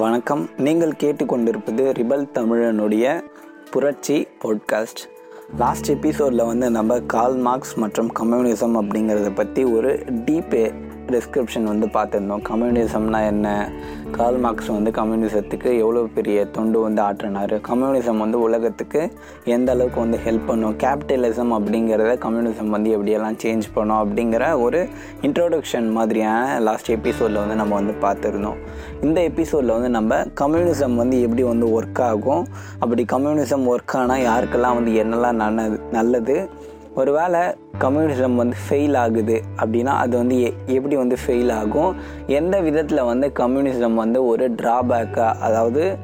வணக்கம். நீங்கள் கேட்டுக்கொண்டிருப்பது ரிபல் தமிழனுடைய புரட்சி பாட்காஸ்ட் லாஸ்ட் எபிசோடில் வந்து நம்ம கால் மார்க்ஸ் மற்றும் கம்யூனிசம் அப்படிங்கிறத பற்றி ஒரு டீப் டிஸ்கிரிப்ஷன் வந்து பார்த்துருந்தோம். கம்யூனிசம்னா என்ன? கால் மார்க்ஸ் வந்து கம்யூனிசத்துக்கு எவ்வளோ பெரிய தொண்டு வந்து ஆற்றினார்? கம்யூனிசம் வந்து உலகத்துக்கு எந்த அளவுக்கு வந்து ஹெல்ப் பண்ணும்? கேபிட்டலிசம் அப்படிங்கிறத கம்யூனிசம் வந்து எப்படியெல்லாம் சேஞ்ச் பண்ணும்? அப்படிங்கிற ஒரு இன்ட்ரோடக்ஷன் மாதிரியான லாஸ்ட் எபிசோடில் வந்து நம்ம வந்து பார்த்துருந்தோம். இந்த எபிசோடில் வந்து நம்ம கம்யூனிசம் வந்து எப்படி வந்து ஒர்க் ஆகும்? அப்படி கம்யூனிசம் ஒர்க் ஆனால் யாருக்கெல்லாம் வந்து என்னெல்லாம் நல்லது நல்லது? ஒருவேளை கம்யூனிசம் வந்து ஃபெயில் ஆகுது அப்படின்னா அது வந்து எ எப்படி வந்து ஃபெயில் ஆகும்? எந்த விதத்தில் வந்து கம்யூனிசம் வந்து ஒரு ட்ராபேக்காக அதாவது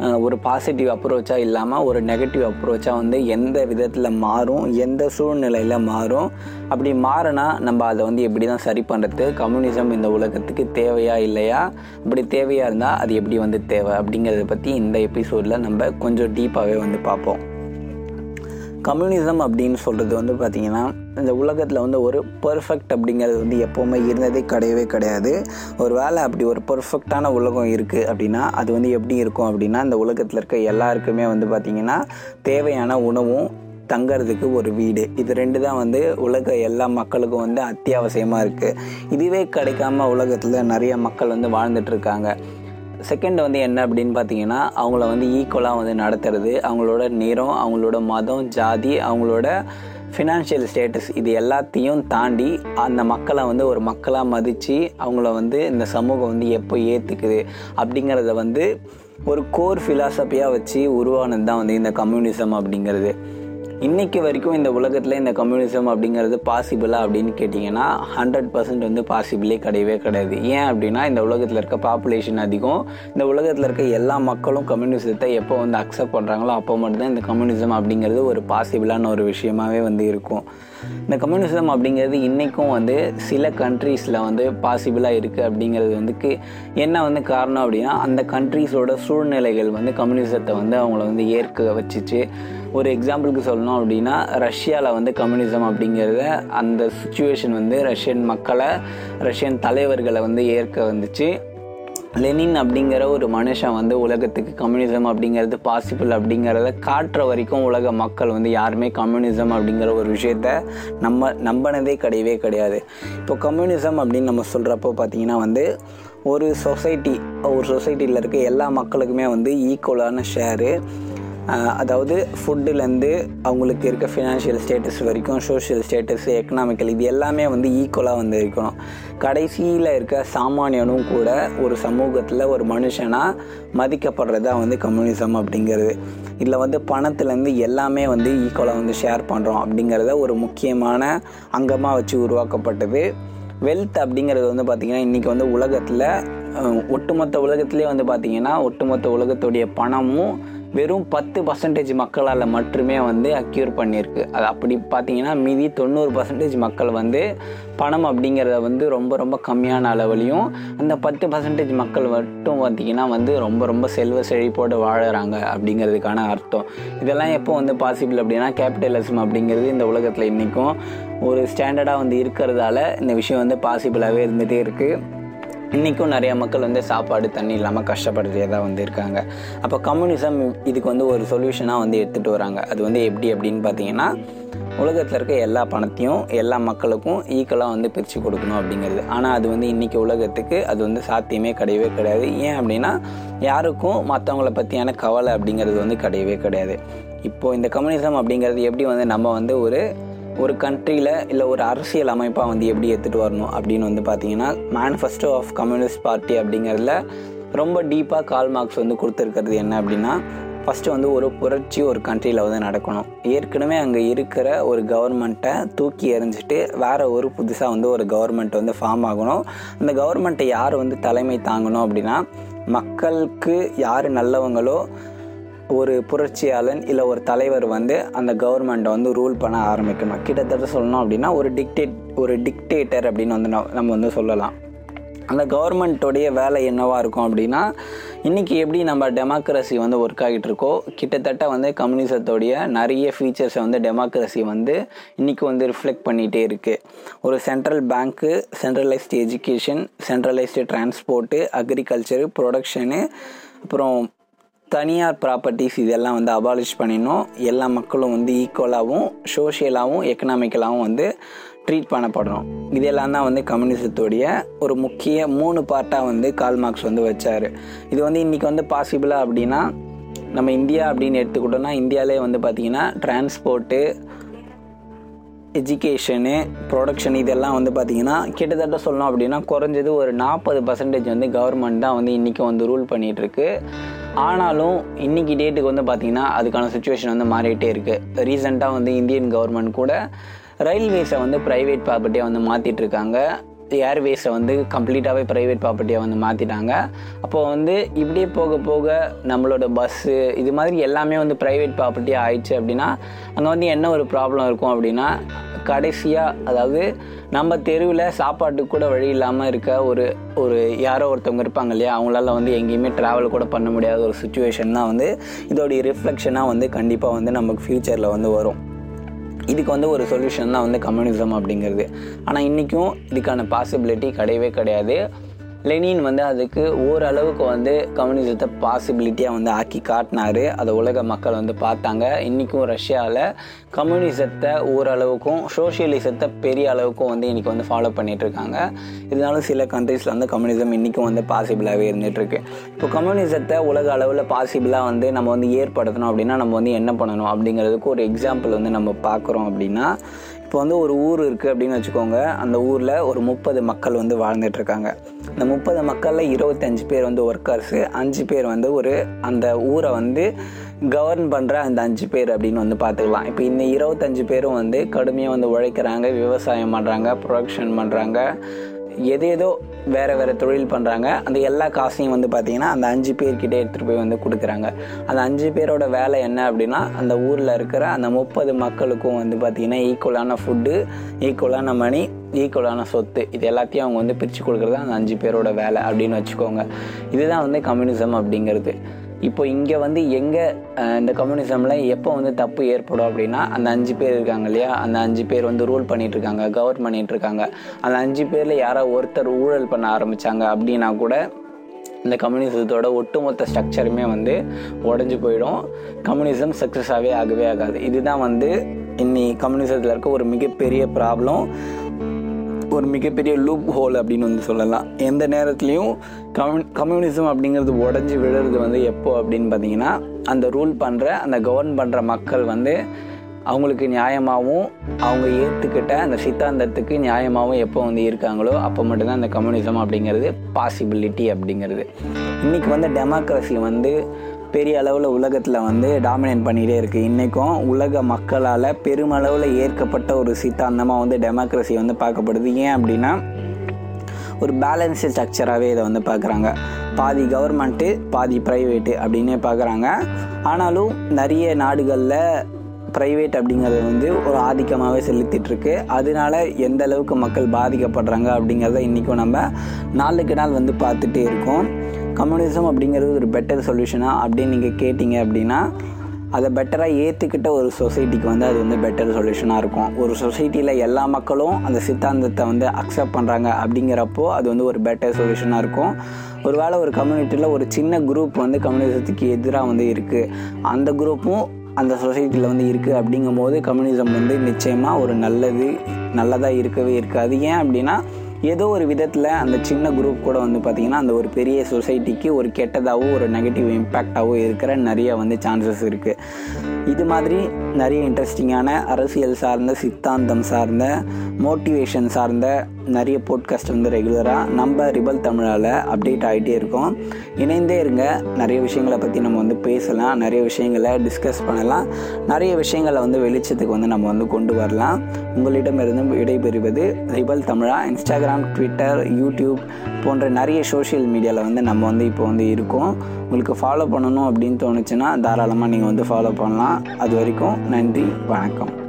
ஒரு பாசிட்டிவ் அப்ரோச்சாக இல்லாமல் ஒரு நெகட்டிவ் அப்ரோச்சாக வந்து எந்த விதத்தில் மாறும்? எந்த சூழ்நிலையில் மாறும்? அப்படி மாறினா நம்ம அதை வந்து எப்படி தான் சரி பண்ணுறது கம்யூனிசம் இந்த உலகத்துக்கு தேவையா இல்லையா? அப்படி தேவையாக இருந்தால் அது எப்படி வந்து தேவை? அப்படிங்கிறத பற்றி இந்த எபிசோடில் நம்ம கொஞ்சம் டீப்பாகவே வந்து பார்ப்போம். கம்யூனிசம் அப்படின்னு சொல்கிறது வந்து பார்த்திங்கன்னா இந்த உலகத்தில் வந்து ஒரு பர்ஃபெக்ட் அப்படிங்கிறது வந்து எப்போவுமே இருந்ததே கிடையவே கிடையாது. ஒரு வேளை அப்படி ஒரு பர்ஃபெக்டான உலகம் இருக்குது அப்படின்னா அது வந்து எப்படி இருக்கும் அப்படின்னா இந்த உலகத்தில் இருக்க எல்லாருக்குமே வந்து பார்த்திங்கன்னா தேவையான உணவும் தங்கிறதுக்கு ஒரு வீடு. இது ரெண்டு தான் வந்து உலக எல்லா மக்களுக்கும் வந்து அத்தியாவசியமாக இருக்குது இதுவே கிடைக்காம உலகத்தில் நிறைய மக்கள் வந்து வாழ்ந்துட்டு இருக்காங்க. செகண்ட் வந்து என்ன அப்படின்னு பார்த்தீங்கன்னா அவங்கள வந்து ஈக்குவலாக வந்து நடத்துறது அவங்களோட நிறம் அவங்களோட மதம் ஜாதி அவங்களோட ஃபினான்ஷியல் ஸ்டேட்டஸ் இது எல்லாத்தையும் தாண்டி அந்த மக்களை வந்து ஒரு மக்களாக மதித்து அவங்கள வந்து இந்த சமூகம் வந்து எப்போ ஏற்றுக்குது அப்படிங்கிறத வந்து ஒரு கோர் ஃபிலாசபியாக வச்சு உருவானது தான் வந்து இந்த கம்யூனிசம் அப்படிங்கிறது. இன்றைக்கி வரைக்கும் இந்த உலகத்தில் இந்த கம்யூனிசம் அப்படிங்கிறது பாசிபிளா அப்படின்னு கேட்டிங்கன்னா ஹண்ட்ரட் பர்சன்ட் வந்து பாசிபிளே கிடையவே கிடையாது. ஏன் அப்படின்னா இந்த உலகத்தில் இருக்க பாப்புலேஷன் அதிகம். இந்த உலகத்தில் இருக்க எல்லா மக்களும் கம்யூனிசத்தை எப்போ வந்து அக்செப்ட் பண்ணுறாங்களோ அப்போ மட்டும்தான் இந்த கம்யூனிசம் அப்படிங்கிறது ஒரு பாசிபிளான ஒரு விஷயமாவே வந்து இருக்கும். இந்த கம்யூனிசம் அப்படிங்கிறது இன்றைக்கும் வந்து சில கண்ட்ரீஸில் வந்து பாசிபிளாக இருக்குது அப்படிங்கிறது வந்து என்ன வந்து காரணம் அப்படின்னா அந்த கண்ட்ரீஸோட சூழ்நிலைகள் வந்து கம்யூனிசத்தை வந்து அவங்கள வந்து ஏற்க வச்சுச்சு. ஒரு எக்ஸாம்பிளுக்கு சொல்லணும் அப்படின்னா ரஷ்யாவில் வந்து கம்யூனிசம் அப்படிங்கிறத அந்த சுச்சுவேஷன் வந்து ரஷ்யன் மக்களை ரஷ்யன் தலைவர்களை வந்து ஏற்க வந்துச்சு. லெனின் அப்படிங்கிற ஒரு மனுஷன் வந்து உலகத்துக்கு கம்யூனிசம் அப்படிங்கிறது பாசிபிள் அப்படிங்கிறத காட்டுற வரைக்கும் உலக மக்கள் வந்து யாருமே கம்யூனிசம் அப்படிங்கிற ஒரு விஷயத்த நம்ம நம்பினதே கிடையவே கிடையாது. இப்போ கம்யூனிசம் அப்படின்னு நம்ம சொல்கிறப்போ பார்த்தீங்கன்னா வந்து ஒரு சொசைட்டி ஒரு சொசைட்டியில் இருக்க எல்லா மக்களுக்குமே வந்து ஈக்குவலான ஷேரு அதாவது ஃபுட்டுலேருந்து அவங்களுக்கு இருக்க ஃபினான்ஷியல் ஸ்டேட்டஸ் வரைக்கும் சோஷியல் ஸ்டேட்டஸ் எக்கனாமிக்கல் இது எல்லாமே வந்து ஈக்குவலாக வந்து இருக்கணும். கடைசியில் இருக்க சாமானியனும் கூட ஒரு சமூகத்தில் ஒரு மனுஷனாக மதிக்கப்படுறதா வந்து கம்யூனிசம் அப்படிங்கிறது. இதில் வந்து பணத்துலேருந்து எல்லாமே வந்து ஈக்குவலாக வந்து ஷேர் பண்ணுறோம் அப்படிங்கிறத ஒரு முக்கியமான அங்கமாக வச்சு உருவாக்கப்பட்டது. வெல்த் அப்படிங்கிறது வந்து பார்த்திங்கன்னா இன்றைக்கி வந்து உலகத்தில் ஒட்டுமொத்த உலகத்துலேயே வந்து பார்த்திங்கன்னா ஒட்டுமொத்த உலகத்துடைய பணமும் வெறும் பத்து பர்சன்டேஜ் மக்களால் மட்டுமே வந்து அக்யூர் பண்ணியிருக்கு. அது அப்படி பார்த்தீங்கன்னா மீதி தொண்ணூறு பர்சன்டேஜ் மக்கள் வந்து பணம் அப்படிங்கிறத வந்து ரொம்ப ரொம்ப கம்மியான அளவுலையும் அந்த பத்து பர்சன்டேஜ் மக்கள் மட்டும் பார்த்திங்கன்னா வந்து ரொம்ப ரொம்ப செல்வ செழிப்போடு வாழறாங்க அப்படிங்கிறதுக்கான அர்த்தம். இதெல்லாம் எப்போ வந்து பாசிபிள் அப்படின்னா கேபிட்டலிசம் அப்படிங்கிறது இந்த உலகத்தில் இன்றைக்கும் ஒரு ஸ்டாண்டர்டாக வந்து இருக்கிறதால இந்த விஷயம் வந்து பாசிபிளாகவே இருந்துகிட்டே இருக்குது இன்றைக்கும் நிறைய மக்கள் வந்து சாப்பாடு தண்ணி இல்லாமல் கஷ்டப்படுறதே தான் வந்து இருக்காங்க. அப்போ கம்யூனிசம் இதுக்கு வந்து ஒரு சொல்யூஷனாக வந்து எடுத்துகிட்டு வராங்க. அது வந்து எப்படி அப்படின்னு பார்த்தீங்கன்னா உலகத்தில் இருக்க எல்லா பணத்தையும் எல்லா மக்களுக்கும் ஈக்குவலாக வந்து பிரித்து கொடுக்கணும் அப்படிங்கிறது. ஆனால் அது வந்து இன்றைக்கி உலகத்துக்கு அது வந்து சாத்தியமே கிடையவே கிடையாது. ஏன் அப்படின்னா யாருக்கும் மற்றவங்கள பற்றியான கவலை அப்படிங்கிறது வந்து கிடையவே கிடையாது. இப்போது இந்த கம்யூனிசம் அப்படிங்கிறது எப்படி வந்து நம்ம வந்து ஒரு ஒரு கண்ட்ரியில் இல்லை ஒரு அரசியல் அமைப்பாக வந்து எப்படி எடுத்துகிட்டு வரணும் அப்படின்னு வந்து பார்த்தீங்கன்னா மேனிஃபெஸ்டோ ஆஃப் கம்யூனிஸ்ட் பார்ட்டி அப்படிங்கிறதுல ரொம்ப டீப்பாக கால் மார்க்ஸ் வந்து கொடுத்துருக்கிறது என்ன அப்படின்னா ஃபஸ்ட்டு வந்து ஒரு புரட்சி ஒரு கண்ட்ரியில் வந்து நடக்கணும். ஏற்கனவே அங்கே இருக்கிற ஒரு கவர்மெண்ட்டை தூக்கி எறிஞ்சிட்டு வேறு ஒரு புதுசாக வந்து ஒரு கவர்மெண்ட் வந்து ஃபார்ம் ஆகணும். அந்த கவர்மெண்ட்டை யார் வந்து தலைமை தாங்கணும் அப்படின்னா மக்களுக்கு யார் நல்லவங்களோ ஒரு புரட்சியாளன் இல்லை ஒரு தலைவர் வந்து அந்த கவர்மெண்ட்டை வந்து ரூல் பண்ண ஆரம்பிக்கணும். கிட்டத்தட்ட சொல்லணும் அப்படின்னா ஒரு டிக்டேட் ஒரு டிக்டேட்டர் அப்படின்னு வந்து நம்ம வந்து சொல்லலாம். அந்த கவர்மெண்ட்டோடைய வேலை என்னவாக இருக்கும் அப்படின்னா இன்றைக்கி எப்படி நம்ம டெமோக்ரஸி வந்து ஒர்க் ஆகிட்டு இருக்கோ கிட்டத்தட்ட வந்து கம்யூனிசத்தோடைய நிறைய ஃபீச்சர்ஸை வந்து டெமோக்ரஸி வந்து இன்றைக்கி வந்து ரிஃப்ளெக்ட் பண்ணிகிட்டே இருக்குது ஒரு central bank centralised education centralised transport agriculture production அப்புறம் தனியார் ப்ராப்பர்ட்டிஸ் இதெல்லாம் வந்து அபாலிஷ் பண்ணிடணும். எல்லா மக்களும் வந்து ஈக்குவலாகவும் சோஷியலாகவும் எக்கனாமிக்கலாகவும் வந்து ட்ரீட் பண்ணப்படணும். இதெல்லாம் தான் வந்து கம்யூனிசத்தோடைய ஒரு முக்கிய மூணு பார்ட்டாக வந்து கால் மார்க்ஸ் வந்து வச்சார். இது வந்து இன்றைக்கி வந்து பாசிபிளாக அப்படின்னா நம்ம இந்தியா அப்படின்னு எடுத்துக்கிட்டோம்னா இந்தியாவிலே வந்து பார்த்திங்கன்னா டிரான்ஸ்போர்ட்டு எஜுகேஷனு ப்ரொடக்ஷன் இதெல்லாம் வந்து பார்த்திங்கன்னா கிட்டத்தட்ட சொல்லணும் அப்படின்னா குறைஞ்சது ஒரு நாற்பது பர்சன்டேஜ் வந்து கவர்மெண்ட் தான் வந்து இன்றைக்கி வந்து ரூல் பண்ணிகிட்ருக்கு ஆனாலும் இன்றைக்கி டேட்டுக்கு வந்து பார்த்திங்கன்னா அதுக்கான சுச்சுவேஷன் வந்து மாறிட்டே இருக்குது ரீசெண்டாக வந்து இந்தியன் கவர்மெண்ட் கூட ரயில்வேஸை வந்து ப்ரைவேட் ப்ராப்பர்ட்டியாக வந்து மாற்றிட்டு இருக்காங்க ஏர்வேஸை வந்து கம்ப்ளீட்டாகவே ப்ரைவேட் ப்ராப்பர்ட்டியாக வந்து மாற்றிட்டாங்க அப்போது வந்து இப்படியே போக போக நம்மளோட பஸ்ஸு இது மாதிரி எல்லாமே வந்து ப்ரைவேட் ப்ராப்பர்ட்டியாக ஆயிடுச்சு அப்படின்னா அங்கே வந்து என்ன ஒரு ப்ராப்ளம் இருக்கும் அப்படின்னா கடைசியாக அதாவது நம்ம தெருவில் சாப்பாட்டுக்கு கூட வழி இல்லாமல் இருக்க ஒரு ஒரு யாரோ ஒருத்தவங்க இருப்பாங்க இல்லையா அவங்களால வந்து எங்கேயுமே ட்ராவல் கூட பண்ண முடியாத ஒரு சுச்சுவேஷன் தான் வந்து இதோடைய ரிஃப்ளெக்ஷனாக வந்து கண்டிப்பாக வந்து நமக்கு ஃப்யூச்சரில் வந்து வரும். இதுக்கு வந்து ஒரு சொல்யூஷன் தான் வந்து கம்யூனிசம் அப்படிங்கிறது. ஆனால் இன்றைக்கும் இதுக்கான பாசிபிலிட்டி கிடையவே கிடையாது. லெனின் வந்து அதுக்கு ஓரளவுக்கு வந்து கம்யூனிசத்தை பாசிபிலிட்டியாக வந்து ஆக்கி காட்டினார். அதை உலக மக்கள் வந்து பார்த்தாங்க. இன்றைக்கும் ரஷ்யாவில் கம்யூனிசத்தை ஓரளவுக்கும் சோஷியலிசத்தை பெரிய அளவுக்கும் வந்து இன்றைக்கி வந்து ஃபாலோ பண்ணிகிட்ருக்காங்க இருந்தாலும் சில கண்ட்ரீஸில் வந்து கம்யூனிசம் இன்றைக்கும் வந்து பாசிபிளாகவே இருந்துகிட்ருக்கு இப்போ கம்யூனிசத்தை உலக அளவில் பாசிபிளாக வந்து நம்ம வந்து ஏற்படுத்தணும் அப்படின்னா நம்ம வந்து என்ன பண்ணணும் அப்படிங்கிறதுக்கு ஒரு எக்ஸாம்பிள் வந்து நம்ம பார்க்குறோம் அப்படின்னா இப்போ வந்து ஒரு ஊர் இருக்குது அப்படின்னு வச்சுக்கோங்க. அந்த ஊரில் ஒரு முப்பது மக்கள் வந்து வாழ்ந்துட்டுருக்காங்க. இந்த முப்பது மக்களில் இருபத்தஞ்சு பேர் வந்து ஒர்க்கர்ஸு அஞ்சு பேர் வந்து ஒரு அந்த ஊரை வந்து கவர்ன் பண்ணுற அந்த அஞ்சு பேர் அப்படின்னு வந்து பார்த்துக்கலாம். இப்போ இந்த இருபத்தஞ்சு பேரும் வந்து கடுமையாக வந்து உழைக்கிறாங்க விவசாயம் பண்ணுறாங்க ப்ரொடக்ஷன் பண்ணுறாங்க எது ஏதோ வேறு வேறு தொழில் பண்ணுறாங்க அந்த எல்லா காசையும் வந்து பார்த்திங்கன்னா அந்த அஞ்சு பேர்கிட்ட எடுத்துகிட்டு போய் வந்து கொடுக்குறாங்க. அந்த அஞ்சு பேரோட வேலை என்ன அப்படின்னா அந்த ஊரில் இருக்கிற அந்த முப்பது மக்களுக்கும் வந்து பார்த்திங்கன்னா ஈக்குவலான ஃபுட்டு ஈக்குவலான மணி ஈக்குவலான சொத்து இது எல்லாத்தையும் அவங்க வந்து பிரித்து கொடுக்குறது அந்த அஞ்சு பேரோட வேலை அப்படின்னு வச்சுக்கோங்க. இதுதான் வந்து கம்யூனிசம் அப்படிங்கிறது. இப்போ இங்கே வந்து எங்கே இந்த கம்யூனிசமில் எப்போ வந்து தப்பு ஏற்படும் அப்படின்னா அந்த அஞ்சு பேர் இருக்காங்க இல்லையா? அந்த அஞ்சு பேர் வந்து ரூல் பண்ணிட்டு இருக்காங்க கவர் பண்ணிட்டு இருக்காங்க அந்த அஞ்சு பேரில் யாரோ ஒருத்தர் ஊழல் பண்ண ஆரம்பித்தாங்க அப்படின்னா கூட இந்த கம்யூனிசத்தோட ஒட்டுமொத்த ஸ்ட்ரக்சருமே வந்து உடஞ்சி போயிடும். கம்யூனிசம் சக்ஸஸாகவே ஆகவே ஆகாது. இதுதான் வந்து இன்னி கம்யூனிசத்தில் இருக்க ஒரு மிகப்பெரிய ப்ராப்ளம் ஒரு மிகப்பெரிய லூப் ஹோல் அப்படின்னு வந்து சொல்லலாம். எந்த நேரத்துலையும் கம்யூ கம்யூனிசம் அப்படிங்கிறது உடஞ்சி விழுறது வந்து எப்போ அப்படின்னு பார்த்தீங்கன்னா அந்த ரூல் பண்ணுற அந்த கவர்ன் பண்ணுற மக்கள் வந்து அவங்களுக்கு நியாயமாகவும் அவங்க ஏற்றுக்கிட்ட அந்த சித்தாந்தத்துக்கு நியாயமாகவும் எப்போ வந்து இருக்காங்களோ அப்போ மட்டும்தான் அந்த கம்யூனிசம் அப்படிங்கிறது பாசிபிலிட்டி அப்படிங்கிறது. இன்றைக்கி வந்து டெமோக்ரஸி வந்து பெரிய அளவில் உலகத்தில் வந்து டாமினேட் பண்ணிகிட்டே இருக்குது இன்றைக்கும் உலக மக்களால் பெருமளவில் ஏற்கப்பட்ட ஒரு சித்தாந்தமாக வந்து டெமோக்ரஸி வந்து பார்க்கப்படுது. ஏன் அப்படின்னா ஒரு பேலன்ஸ்டு ஸ்ட்ரக்சராகவே இதை வந்து பார்க்குறாங்க. பாதி கவர்மெண்ட்டு பாதி ப்ரைவேட்டு அப்படின்னே பார்க்குறாங்க. ஆனாலும் நிறைய நாடுகளில் ப்ரைவேட் அப்படிங்கிறது வந்து ஒரு ஆதிக்கமாகவே செலுத்திட்டுருக்கு. அதனால எந்த அளவுக்கு மக்கள் பாதிக்கப்படுறாங்க அப்படிங்கிறத இன்றைக்கும் நம்ம நாளுக்கு நாள் வந்து பார்த்துட்டே இருக்கோம். கம்யூனிசம் அப்படிங்கிறது ஒரு பெட்டர் சொல்யூஷனா அப்படின்னு நீங்கள் கேட்டிங்க அப்படின்னா அதை பெட்டராக ஏற்றுக்கிட்ட ஒரு சொசைட்டிக்கு வந்து அது வந்து பெட்டர் சொல்யூஷனாக இருக்கும். ஒரு சொசைட்டியில் எல்லா மக்களும் அந்த சித்தாந்தத்தை வந்து அக்செப்ட் பண்ணுறாங்க அப்படிங்கிறப்போ அது வந்து ஒரு பெட்டர் சொல்யூஷனாக இருக்கும். ஒருவேளை ஒரு கம்யூனிட்டியில் ஒரு சின்ன குரூப் வந்து கம்யூனிசத்துக்கு எதிராக வந்து இருக்குது அந்த குரூப்பும் அந்த சொசைட்டியில் வந்து இருக்குது அப்படிங்கும்போது கம்யூனிசம் வந்து நிச்சயமாக ஒரு நல்லது நல்லதாக இருக்கவே இருக்காது. ஏன் அப்படின்னா ஏதோ ஒரு விதத்தில் அந்த சின்ன குரூப் கூட வந்து பார்த்திங்கன்னா அந்த ஒரு பெரிய சொசைட்டிக்கு ஒரு கெட்டதாகவும் ஒரு நெகட்டிவ் இம்பேக்டாகவோ இருக்கிற நிறைய வந்து சான்சஸ் இருக்குது இது மாதிரி நிறைய இன்ட்ரெஸ்டிங்கான அரசியல் சார்ந்த சித்தாந்தம் சார்ந்த மோட்டிவேஷன் சார்ந்த நிறைய போட்காஸ்ட் வந்து ரெகுலராக நம்ம ரிபல் தமிழால் அப்டேட் ஆகிட்டே இருக்கோம். இணைந்தே இருங்க. நிறைய விஷயங்களை பற்றி நம்ம வந்து பேசலாம். நிறைய விஷயங்களை டிஸ்கஸ் பண்ணலாம். நிறைய விஷயங்களை வந்து வெளிச்சத்துக்கு வந்து நம்ம வந்து கொண்டு வரலாம். உங்களிடமிருந்து விடைபெறுவது ரிபல் தமிழா. இன்ஸ்டாகிராம் ட்விட்டர் யூடியூப் போன்ற நிறைய சோஷியல் மீடியாவில் வந்து நம்ம வந்து இப்போ வந்து இருக்கோம். உங்களுக்கு ஃபாலோ பண்ணணும் அப்படின்னு தோணுச்சுன்னா தாராளமாக நீங்கள் வந்து ஃபாலோ பண்ணலாம். அது வரைக்கும் நன்றி வணக்கம்.